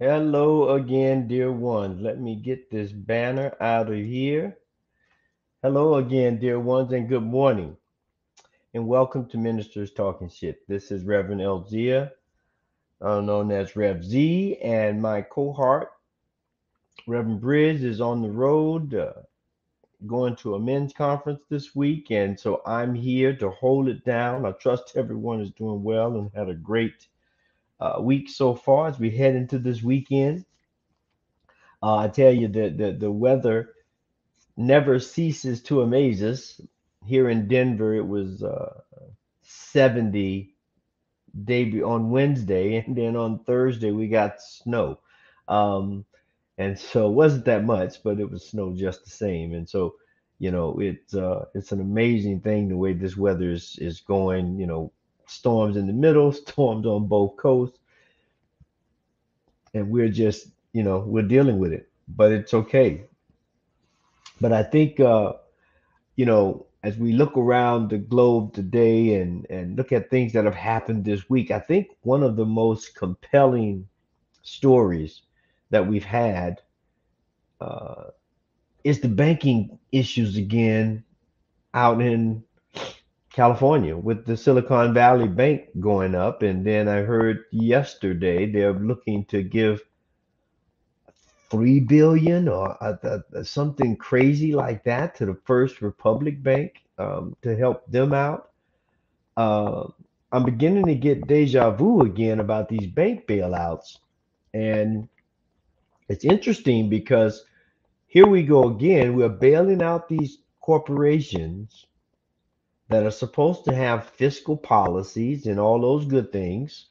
Hello again, dear ones. Let me get this banner out of here. Hello again, dear ones, and good morning. And welcome to Ministers Talking Shit. This is Reverend Elzia, uh, known as Rev Z, and my cohort, Reverend Bridge, is on the road uh, going to a men's conference this week. And so I'm here to hold it down. I trust everyone is doing well and had a great uh, week so far as we head into this weekend. Uh, I tell you that the, the weather never ceases to amaze us. Here in Denver, it was uh, 70 day on Wednesday, and then on Thursday we got snow. Um, and so it wasn't that much, but it was snow just the same. And so, you know, it's uh, it's an amazing thing the way this weather is is going. You know, storms in the middle, storms on both coasts. And we're just, you know, we're dealing with it, but it's okay. But I think, uh, you know, as we look around the globe today and, and look at things that have happened this week, I think one of the most compelling stories that we've had uh, is the banking issues again out in California with the Silicon Valley Bank going up. And then I heard yesterday they're looking to give three billion or something crazy like that to the First Republic Bank um, to help them out. Uh, I'm beginning to get deja vu again about these bank bailouts, and it's interesting because here we go again. We're bailing out these corporations that are supposed to have fiscal policies and all those good things.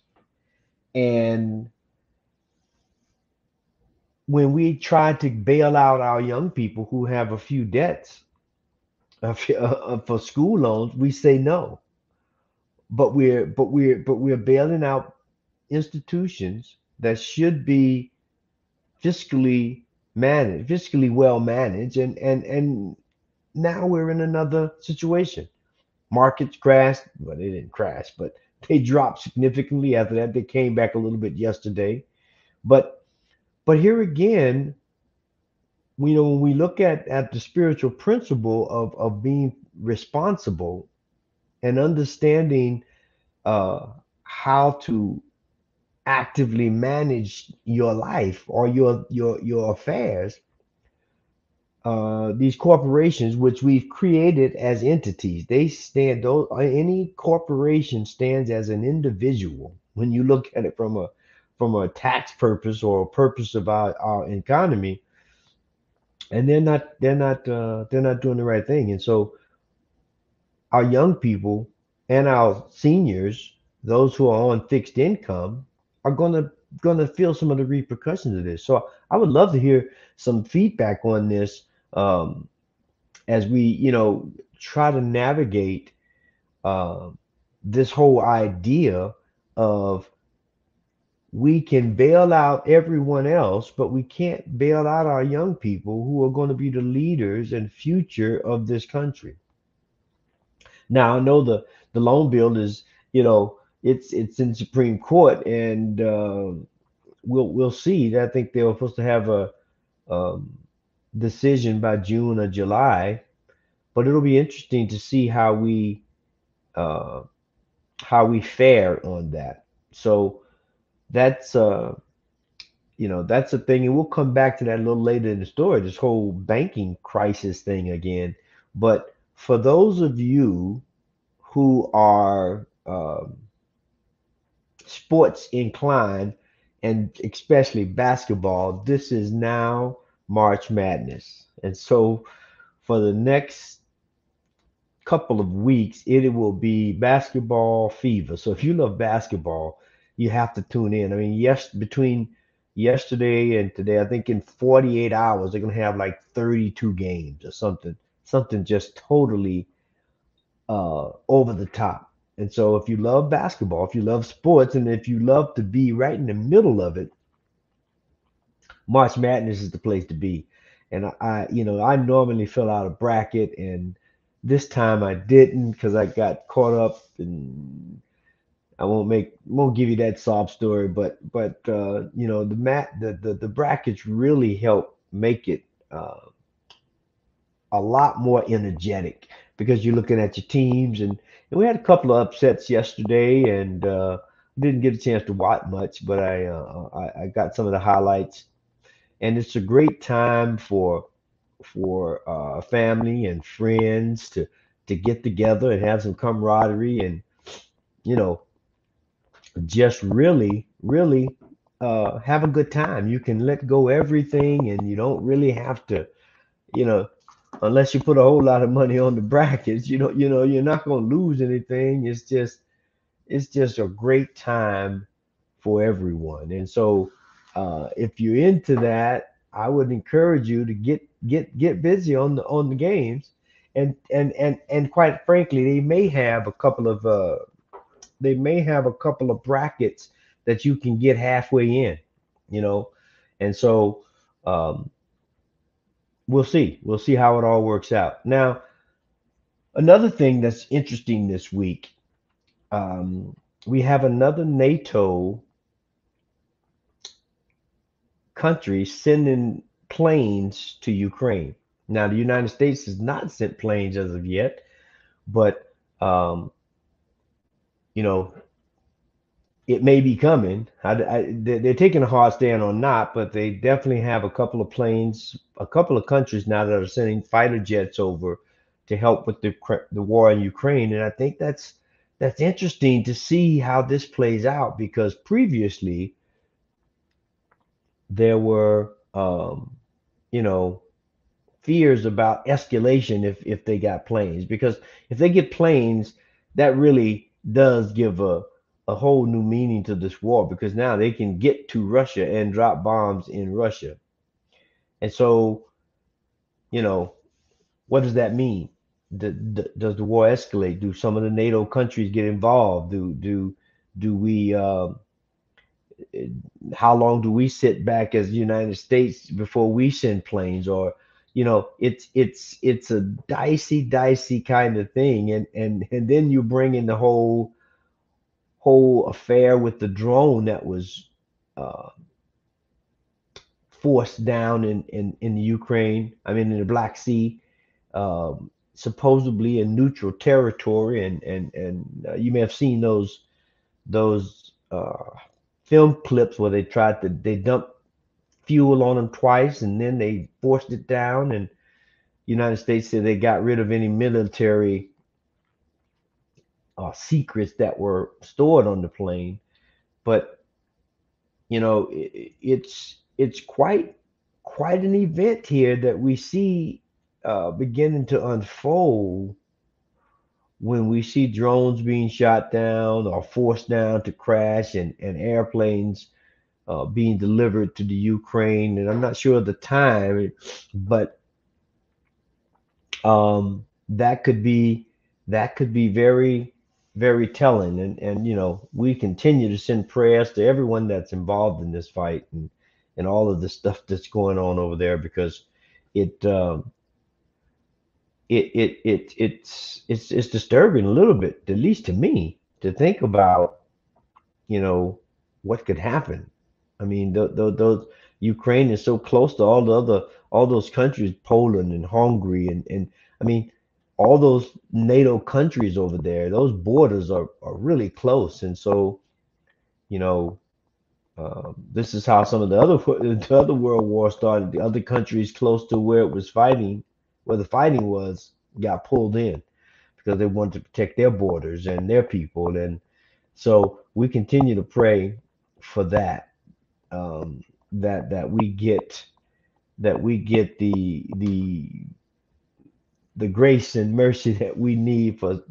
And when we try to bail out our young people who have a few debts uh, for school loans, we say no. But we're but we're but we're bailing out institutions that should be fiscally managed, fiscally well managed, and and and now we're in another situation markets crashed. Well, they didn't crash, but they dropped significantly after that. They came back a little bit yesterday. But but here again, you know, when we look at, at the spiritual principle of, of being responsible and understanding uh, how to actively manage your life or your your your affairs uh, these corporations, which we've created as entities, they stand. Those any corporation stands as an individual when you look at it from a from a tax purpose or a purpose of our, our economy, and they're not they're not uh, they're not doing the right thing. And so, our young people and our seniors, those who are on fixed income, are going to feel some of the repercussions of this. So I would love to hear some feedback on this um, as we, you know, try to navigate uh, this whole idea of we can bail out everyone else, but we can't bail out our young people who are going to be the leaders and future of this country. Now I know the the loan bill is, you know, it's it's in Supreme Court, and uh, we'll we'll see. I think they were supposed to have a um, decision by June or July, but it'll be interesting to see how we uh, how we fare on that. So that's uh, you know that's a thing, and we'll come back to that a little later in the story. This whole banking crisis thing again. But for those of you who are um, sports inclined, and especially basketball, this is now March Madness. And so for the next couple of weeks, it will be basketball fever. So if you love basketball, you have to tune in. I mean, yes, between yesterday and today, I think in 48 hours, they're going to have like 32 games or something, something just totally uh, over the top. And so if you love basketball, if you love sports, and if you love to be right in the middle of it, March Madness is the place to be. And I, you know, I normally fill out a bracket, and this time I didn't because I got caught up and I won't make won't give you that sob story, but but uh, you know the mat the, the the brackets really help make it uh, a lot more energetic because you're looking at your teams and, and we had a couple of upsets yesterday and uh, didn't get a chance to watch much, but I, uh, I, I got some of the highlights and it's a great time for for uh, family and friends to to get together and have some camaraderie and you know just really really uh, have a good time. You can let go everything and you don't really have to you know unless you put a whole lot of money on the brackets you know you know you're not going to lose anything. It's just it's just a great time for everyone. And so uh, if you're into that, I would encourage you to get get get busy on the on the games, and and and and quite frankly, they may have a couple of uh, they may have a couple of brackets that you can get halfway in, you know, and so um, we'll see. We'll see how it all works out. Now, another thing that's interesting this week, um, we have another NATO countries sending planes to Ukraine. Now, the United States has not sent planes as of yet, but um, you know, it may be coming. I, I, they're taking a hard stand on not, but they definitely have a couple of planes, a couple of countries now that are sending fighter jets over to help with the the war in Ukraine, and I think that's that's interesting to see how this plays out because previously there were um, you know fears about escalation if if they got planes because if they get planes that really does give a a whole new meaning to this war because now they can get to Russia and drop bombs in Russia. And so, you know, what does that mean? does the war escalate? Do some of the NATO countries get involved? Do do do we uh, how long do we sit back as the United States before we send planes? Or you know it's it's it's a dicey dicey kind of thing. And and and then you bring in the whole whole affair with the drone that was uh, forced down in in in the Ukraine I mean in the Black Sea um, supposedly in neutral territory. And and and uh, you may have seen those those uh, film clips where they tried to they dumped fuel on them twice and then they forced it down. And United States said they got rid of any military uh, secrets that were stored on the plane. But you know it, it's it's quite quite an event here that we see uh, beginning to unfold when we see drones being shot down or forced down to crash and, and airplanes uh, being delivered to the Ukraine, and I'm not sure of the time, but um, that could be that could be very very telling. And and you know we continue to send prayers to everyone that's involved in this fight and and all of the stuff that's going on over there because it um, it it it it's it's it's disturbing a little bit, at least to me, to think about, you know, what could happen. I mean, those, those Ukraine is so close to all the other all those countries, Poland and Hungary, and and I mean all those NATO countries over there. Those borders are are really close, and so you know. Um, this is how some of the other the other world war started. The other countries close to where it was fighting, where the fighting was, got pulled in because they wanted to protect their borders and their people. And so we continue to pray for that. Um, that that we get that we get the the the grace and mercy that we need for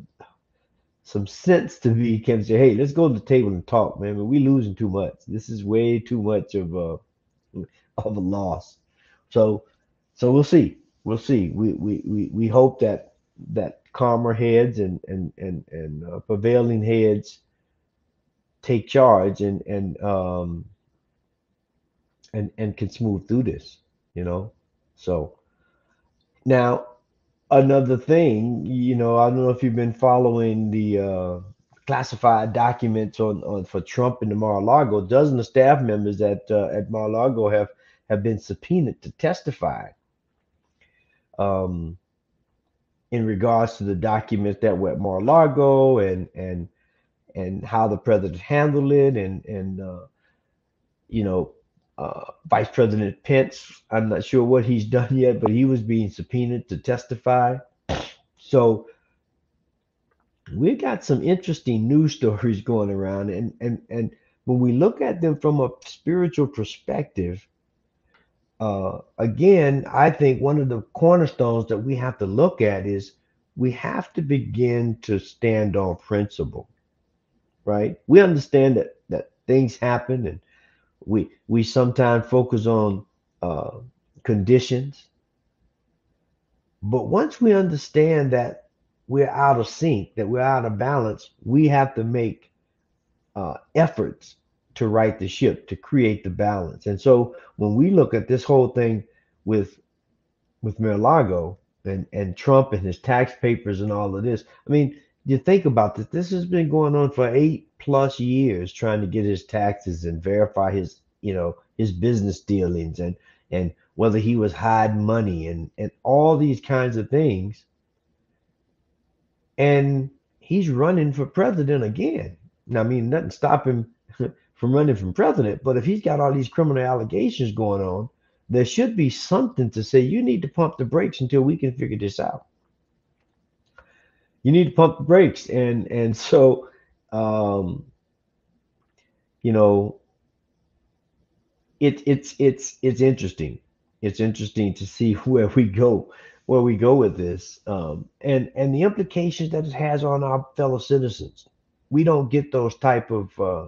some sense to be can say, hey, let's go to the table and talk, man. We losing too much. This is way too much of a of a loss. So so we'll see. We'll see. We we we, we hope that that calmer heads and and and and uh, prevailing heads take charge and and um and and can smooth through this you know so now another thing you know i don't know if you've been following the uh classified documents on, on for trump in the mar-a-lago dozens of staff members at uh, at mar-a-lago have have been subpoenaed to testify um in regards to the documents that were at mar-a-lago and and and how the president handled it and and uh, you know uh, Vice President Pence. I'm not sure what he's done yet, but he was being subpoenaed to testify. So we've got some interesting news stories going around, and and and when we look at them from a spiritual perspective, uh, again, I think one of the cornerstones that we have to look at is we have to begin to stand on principle, right? We understand that that things happen and we we sometimes focus on uh, conditions, but once we understand that we're out of sync, that we're out of balance, we have to make uh, efforts to right the ship, to create the balance. And so when we look at this whole thing with with Mar-a-Lago and and Trump and his tax papers and all of this, I mean, you think about this. This has been going on for eight plus years trying to get his taxes and verify his, you know, his business dealings and and whether he was hiding money and and all these kinds of things. And he's running for president again. Now, I mean, nothing stop him from running from president, but if he's got all these criminal allegations going on, there should be something to say you need to pump the brakes until we can figure this out. You need to pump the brakes, and and so um, you know, it, it's it's it's interesting. It's interesting to see where we go, where we go with this, um, and and the implications that it has on our fellow citizens. We don't get those type of uh,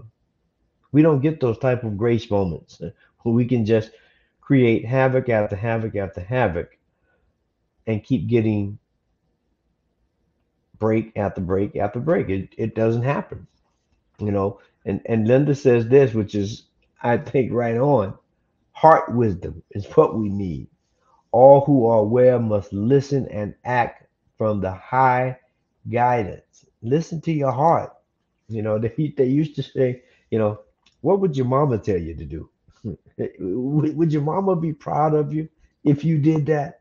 we don't get those type of grace moments uh, where we can just create havoc after havoc after havoc and keep getting break after break after break. It it doesn't happen you know? And and linda says this which is i think right on. Heart wisdom is what we need. All who are aware must listen and act from the high guidance. Listen to your heart. You know they, they used to say you know what would your mama tell you to do? Would your mama be proud of you if you did that?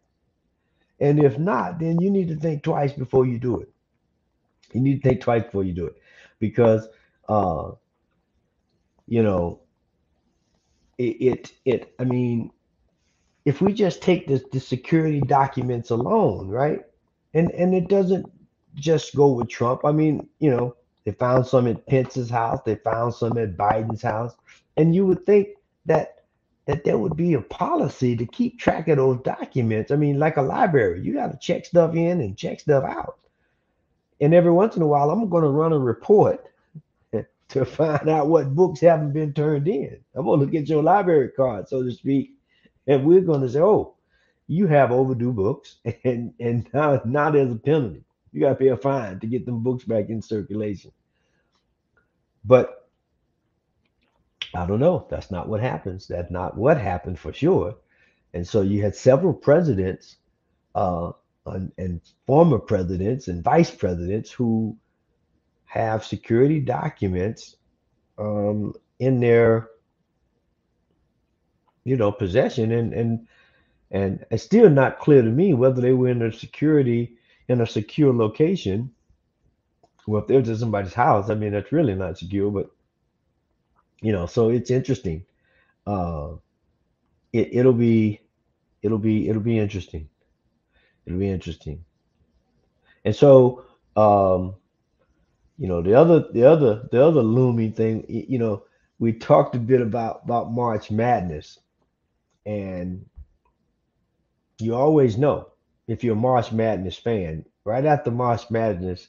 And if not then you need to think twice before you do it. You need to think twice before you do it. Because uh you know it it, it i mean if we just take the, the security documents alone right? And and it doesn't just go with trump. I mean you know they found some at pence's house they found some at biden's house and you would think that that there would be a policy to keep track of those documents i mean like a library you got to check stuff in and check stuff out and every once in a while i'm going to run a report to find out what books haven't been turned in. I'm gonna look at your library card, so to speak, and we're gonna say, "Oh, you have overdue books, and and now now there's a penalty. You got to pay a fine to get them books back in circulation." But I don't know. That's not what happens. That's not what happened for sure. And so you had several presidents uh, and, and former presidents and vice presidents who have security documents um, in their you know, possession, and and and it's still not clear to me whether they were in a security in a secure location. Well, if they're in somebody's house, I mean that's really not secure, but you know, so it's interesting. Uh, it it'll be it'll be it'll be interesting. It'll be interesting. And so, um, you know, the other the other the other looming thing, you know, we talked a bit about about March Madness, and you always know if you're a March Madness fan, right after March Madness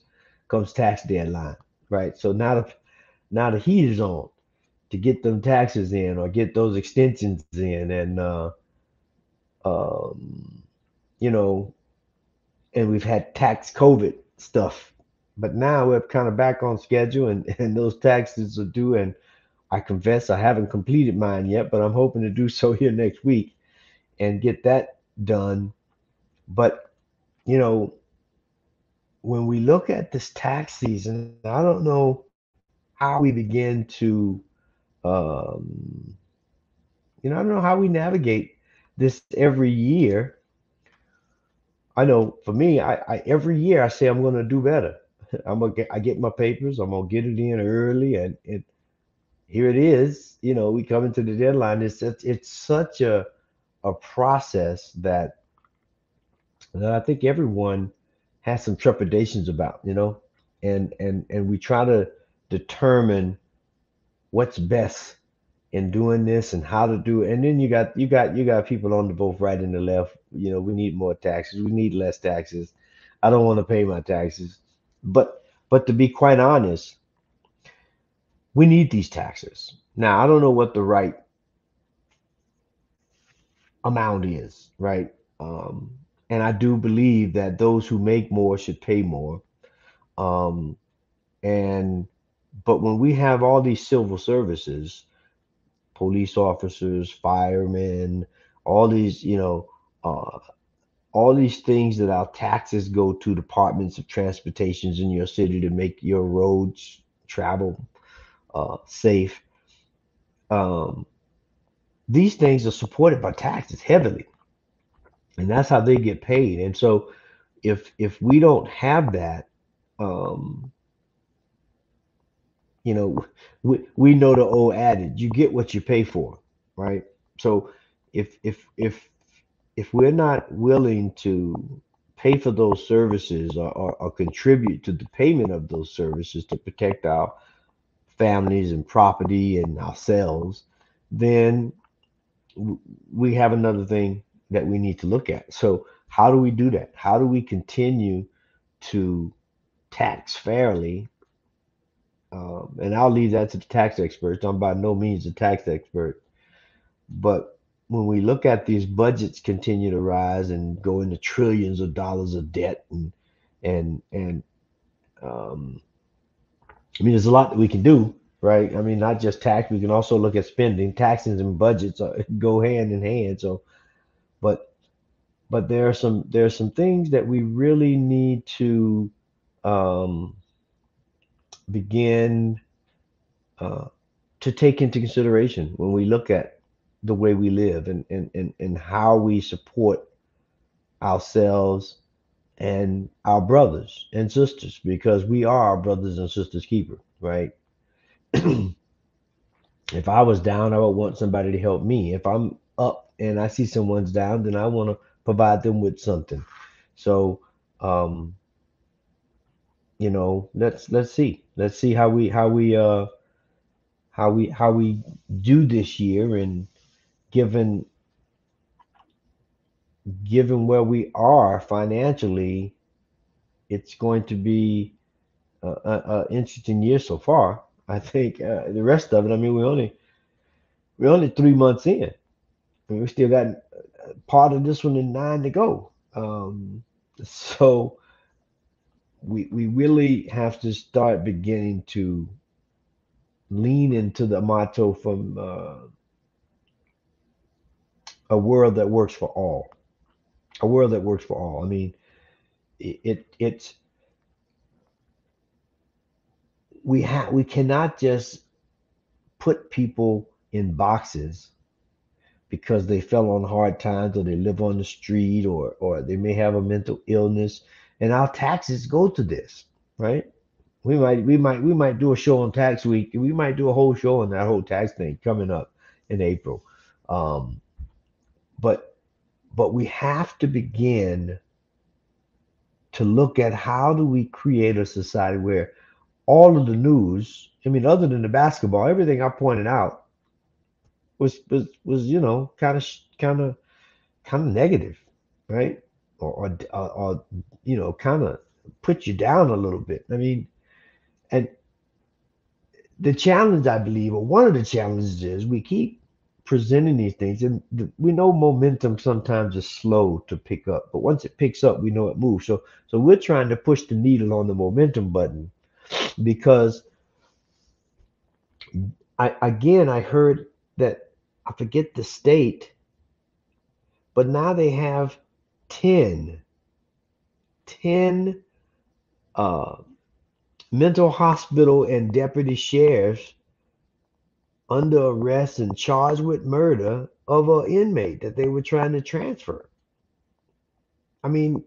comes tax deadline, right? So now the now the heat is on to get them taxes in or get those extensions in, and uh, um, you know, and we've had tax COVID stuff, but now we're kind of back on schedule, and and those taxes are due. And I confess I haven't completed mine yet, but I'm hoping to do so here next week and get that done. But you know, when we look at this tax season, I don't know how we begin to, um, you know, I don't know how we navigate this every year. I know for me, I, I every year I say I'm going to do better. I'm gonna get, I get my papers. I'm gonna get it in early, and it here it is. You know, we come into the deadline. It's it's, it's such a a process that that I think everyone has some trepidations about, you know, and and and we try to determine what's best in doing this and how to do it. And then you got you got you got people on the both right and the left. You know, we need more taxes. We need less taxes. I don't want to pay my taxes. But but to be quite honest, we need these taxes. Now I don't know what the right amount is, right? Um, and I do believe that those who make more should pay more. Um, and but when we have all these civil services, police officers, firemen, all these, you know, uh, all these things that our taxes go to departments of transportations in your city to make your roads travel uh, safe. Um, these things are supported by taxes heavily and that's how they get paid. And so if if we don't have that um you know we, we know the old adage you get what you pay for right? So if if if if we're not willing to pay for those services or, or, or contribute to the payment of those services to protect our families and property and ourselves then we have another thing that we need to look at. So, how do we do that? How do we continue to tax fairly? Um, and I'll leave that to the tax experts. I'm by no means a tax expert, but when we look at these budgets continue to rise and go into trillions of dollars of debt and and and um, I mean, there's a lot that we can do, right? I mean, not just tax. We can also look at spending. Taxes and budgets go hand in hand. So but but there are some there are some things that we really need to um, begin uh, to take into consideration when we look at the way we live and and and, and how we support ourselves and our brothers and sisters because we are our brothers and sisters keeper right? If i was down i would want somebody to help me. If i'm up and I see someone's down, then I want to provide them with something. So, um, you know, let's let's see, let's see how we how we uh how we how we do this year, and given given where we are financially, it's going to be a, interesting year so far. I think uh, the rest of it. I mean, we only we're only three months in and we still got uh, part of this one in nine to go. Um, so we we really have to start beginning to lean into the motto from uh, a world that works for all, a world that works for all. I mean, it, it it's we have we cannot just put people in boxes because they fell on hard times or they live on the street or or they may have a mental illness and our taxes go to this right? We might we might we might do a show on tax week we might do a whole show on that whole tax thing coming up in april. Um, but but we have to begin to look at how do we create a society where all of the news i mean other than the basketball everything i pointed out was was was you know kind of kind of kind of negative, right? Or, or or, you know kind of put you down a little bit. I mean, and the challenge I believe, or one of the challenges is we keep presenting these things, and we know momentum sometimes is slow to pick up, but once it picks up, we know it moves. So so we're trying to push the needle on the momentum button because I again I heard that I forget the state, but now they have 10, 10 uh, mental hospital and deputy sheriffs under arrest and charged with murder of an inmate that they were trying to transfer. I mean,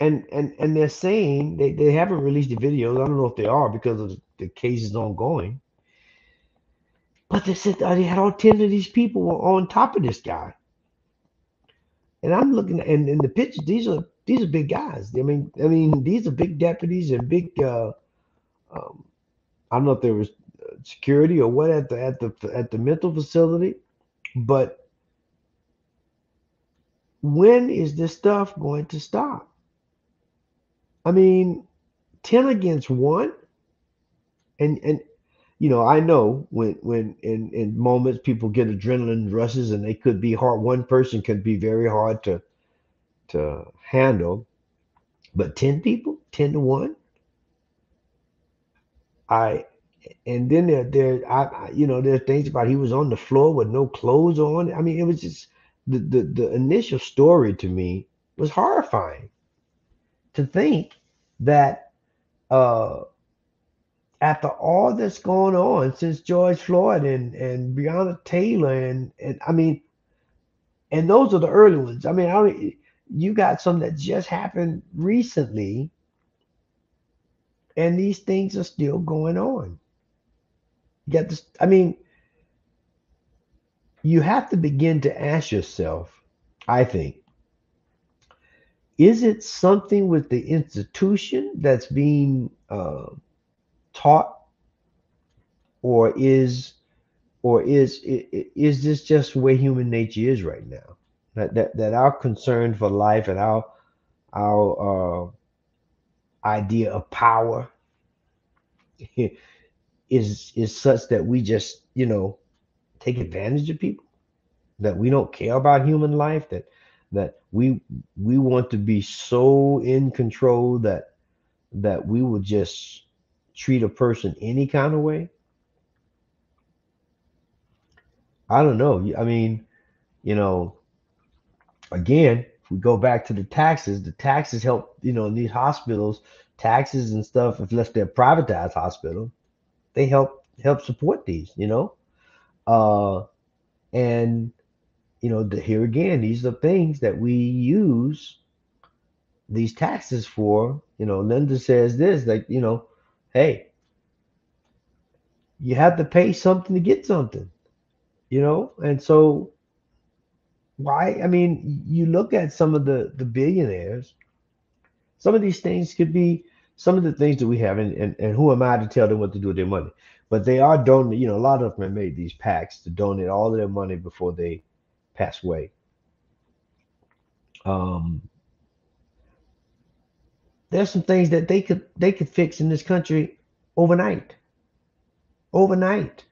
and and and they're saying they, they haven't released the videos. I don't know if they are because of the case is ongoing. But they said they had all 10 of these people on top of this guy. And I'm looking at, and in the pictures, these are these are big guys. I mean, I mean, these are big deputies and big uh um, I don't know if there was security or what at the at the at the mental facility, but when is this stuff going to stop? I mean, 10 against 1 and and you know, I know when when in in moments people get adrenaline rushes and they could be hard. One person can be very hard to to handle, but ten people, ten to one. I and then there there I you know there's things about he was on the floor with no clothes on. I mean, it was just the the the initial story to me was horrifying to think that uh after all that's going on since George Floyd and and Breonna Taylor and and I mean, and those are the early ones. I mean, I you got some that just happened recently, and these things are still going on. You got this. I mean, you have to begin to ask yourself. I think. Is it something with the institution that's being uh, taught or is or is is this just way human nature is right now? That that, that our concern for life and our our uh, idea of power is is such that we just you know take advantage of people? That we don't care about human life? That that we we want to be so in control that that we will just treat a person any kind of way? I don't know. I mean, you know, again, if we go back to the taxes, the taxes help, you know, in these hospitals, taxes and stuff, unless they're privatized hospital, they help help support these, you know. Uh and you know, the, here again, these are things that we use these taxes for. You know, Linda says this, like, you know, hey, you have to pay something to get something, you know? And so why I mean, you look at some of the the billionaires, some of these things could be some of the things that we have, and, and, and who am I to tell them what to do with their money? But they are donating, you know, a lot of them have made these pacts to donate all of their money before they pass away. Um, there's some things that they could they could fix in this country overnight. Overnight.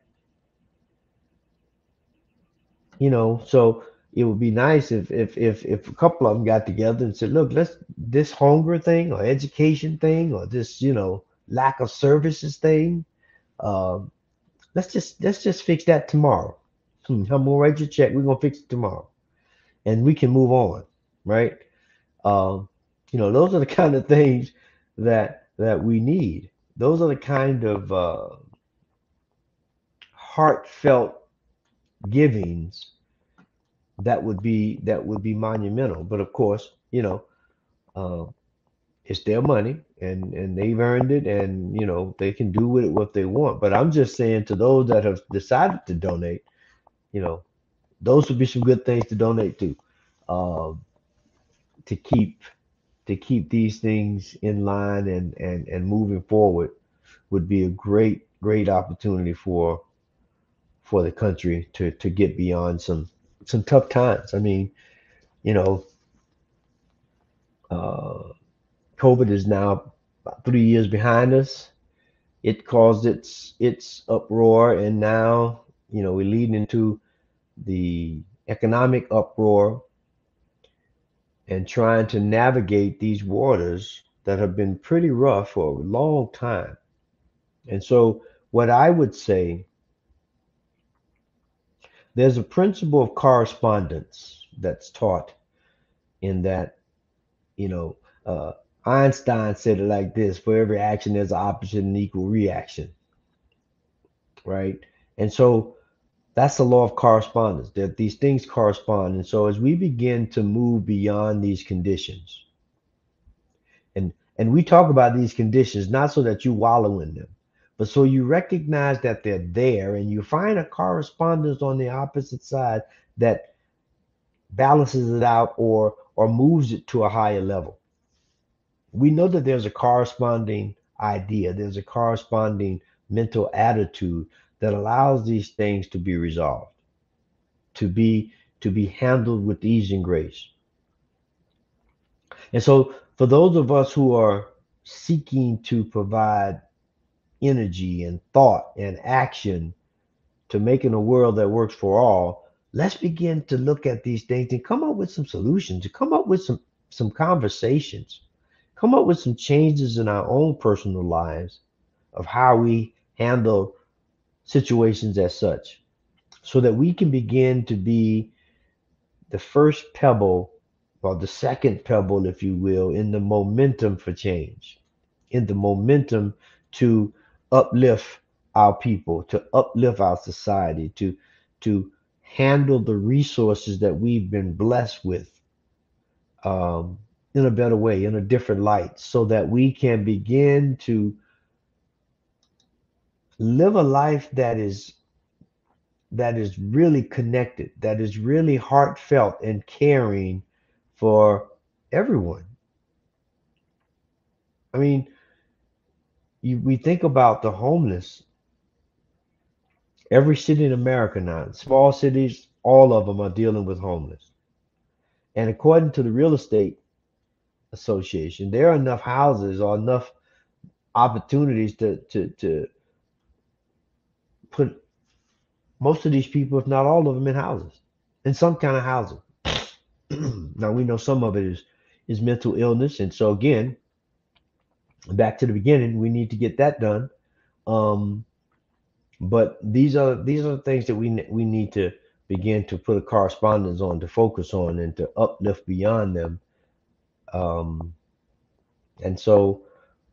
You know, so it would be nice if if if if a couple of them got together and said, look, let's this hunger thing or education thing or this, you know, lack of services thing, um, let's just let's just fix that tomorrow. Hmm, I'm gonna write your check. We're gonna fix it tomorrow, and we can move on, right? Um, you know, those are the kind of things that that we need. Those are the kind of uh, heartfelt givings that would be that would be monumental. But of course, you know, uh, it's their money and and they've earned it, and you know they can do with it what they want. But I'm just saying to those that have decided to donate, you know, those would be some good things to donate to, um, to keep to keep these things in line and and and moving forward would be a great great opportunity for for the country to to get beyond some some tough times. I mean, you know, uh, COVID is now three years behind us. It caused its its uproar, and now you know we're leading into the economic uproar and trying to navigate these waters that have been pretty rough for a long time. And so, what I would say there's a principle of correspondence that's taught in that, you know, uh, Einstein said it like this for every action, there's an opposite and equal reaction. Right. And so that's the law of correspondence, that these things correspond. And so as we begin to move beyond these conditions, and and we talk about these conditions not so that you wallow in them, but so you recognize that they're there and you find a correspondence on the opposite side that balances it out or or moves it to a higher level. We know that there's a corresponding idea, there's a corresponding mental attitude that allows these things to be resolved, to be to be handled with ease and grace. And so for those of us who are seeking to provide energy and thought and action to making a world that works for all, let's begin to look at these things and come up with some solutions, come up with some some conversations, come up with some changes in our own personal lives of how we handle situations as such so that we can begin to be the first pebble or the second pebble if you will in the momentum for change in the momentum to uplift our people, to uplift our society, to to handle the resources that we've been blessed with um, in a better way, in a different light, so that we can begin to live a life that is that is really connected, that is really heartfelt and caring for everyone. I mean, you, we think about the homeless. Every city in America now, small cities, all of them are dealing with homeless. And according to the real estate association, there are enough houses or enough opportunities to to to put most of these people, if not all of them, in houses, in some kind of housing. now we know some of it is is mental illness, and so again, back to the beginning, we need to get that done. Um, but these are these are the things that we we need to begin to put a correspondence on, to focus on, and to uplift beyond them. Um, and so,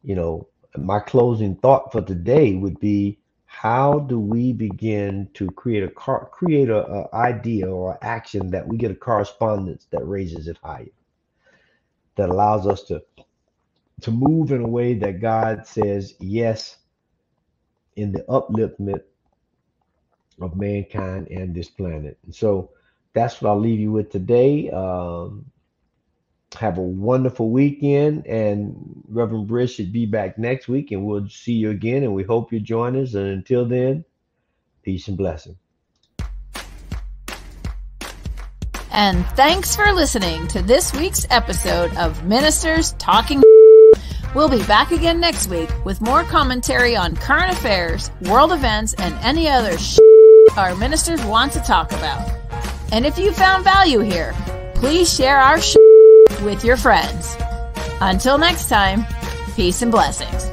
you know, my closing thought for today would be: How do we begin to create a car, create a, a idea or action that we get a correspondence that raises it higher, that allows us to to move in a way that God says yes in the upliftment of mankind and this planet. And so that's what I'll leave you with today. Um, have a wonderful weekend, and Reverend Briz should be back next week, and we'll see you again. And we hope you join us. And until then, peace and blessing. And thanks for listening to this week's episode of Ministers Talking. We'll be back again next week with more commentary on current affairs, world events, and any other sh- our ministers want to talk about. And if you found value here, please share our sh- with your friends. Until next time, peace and blessings.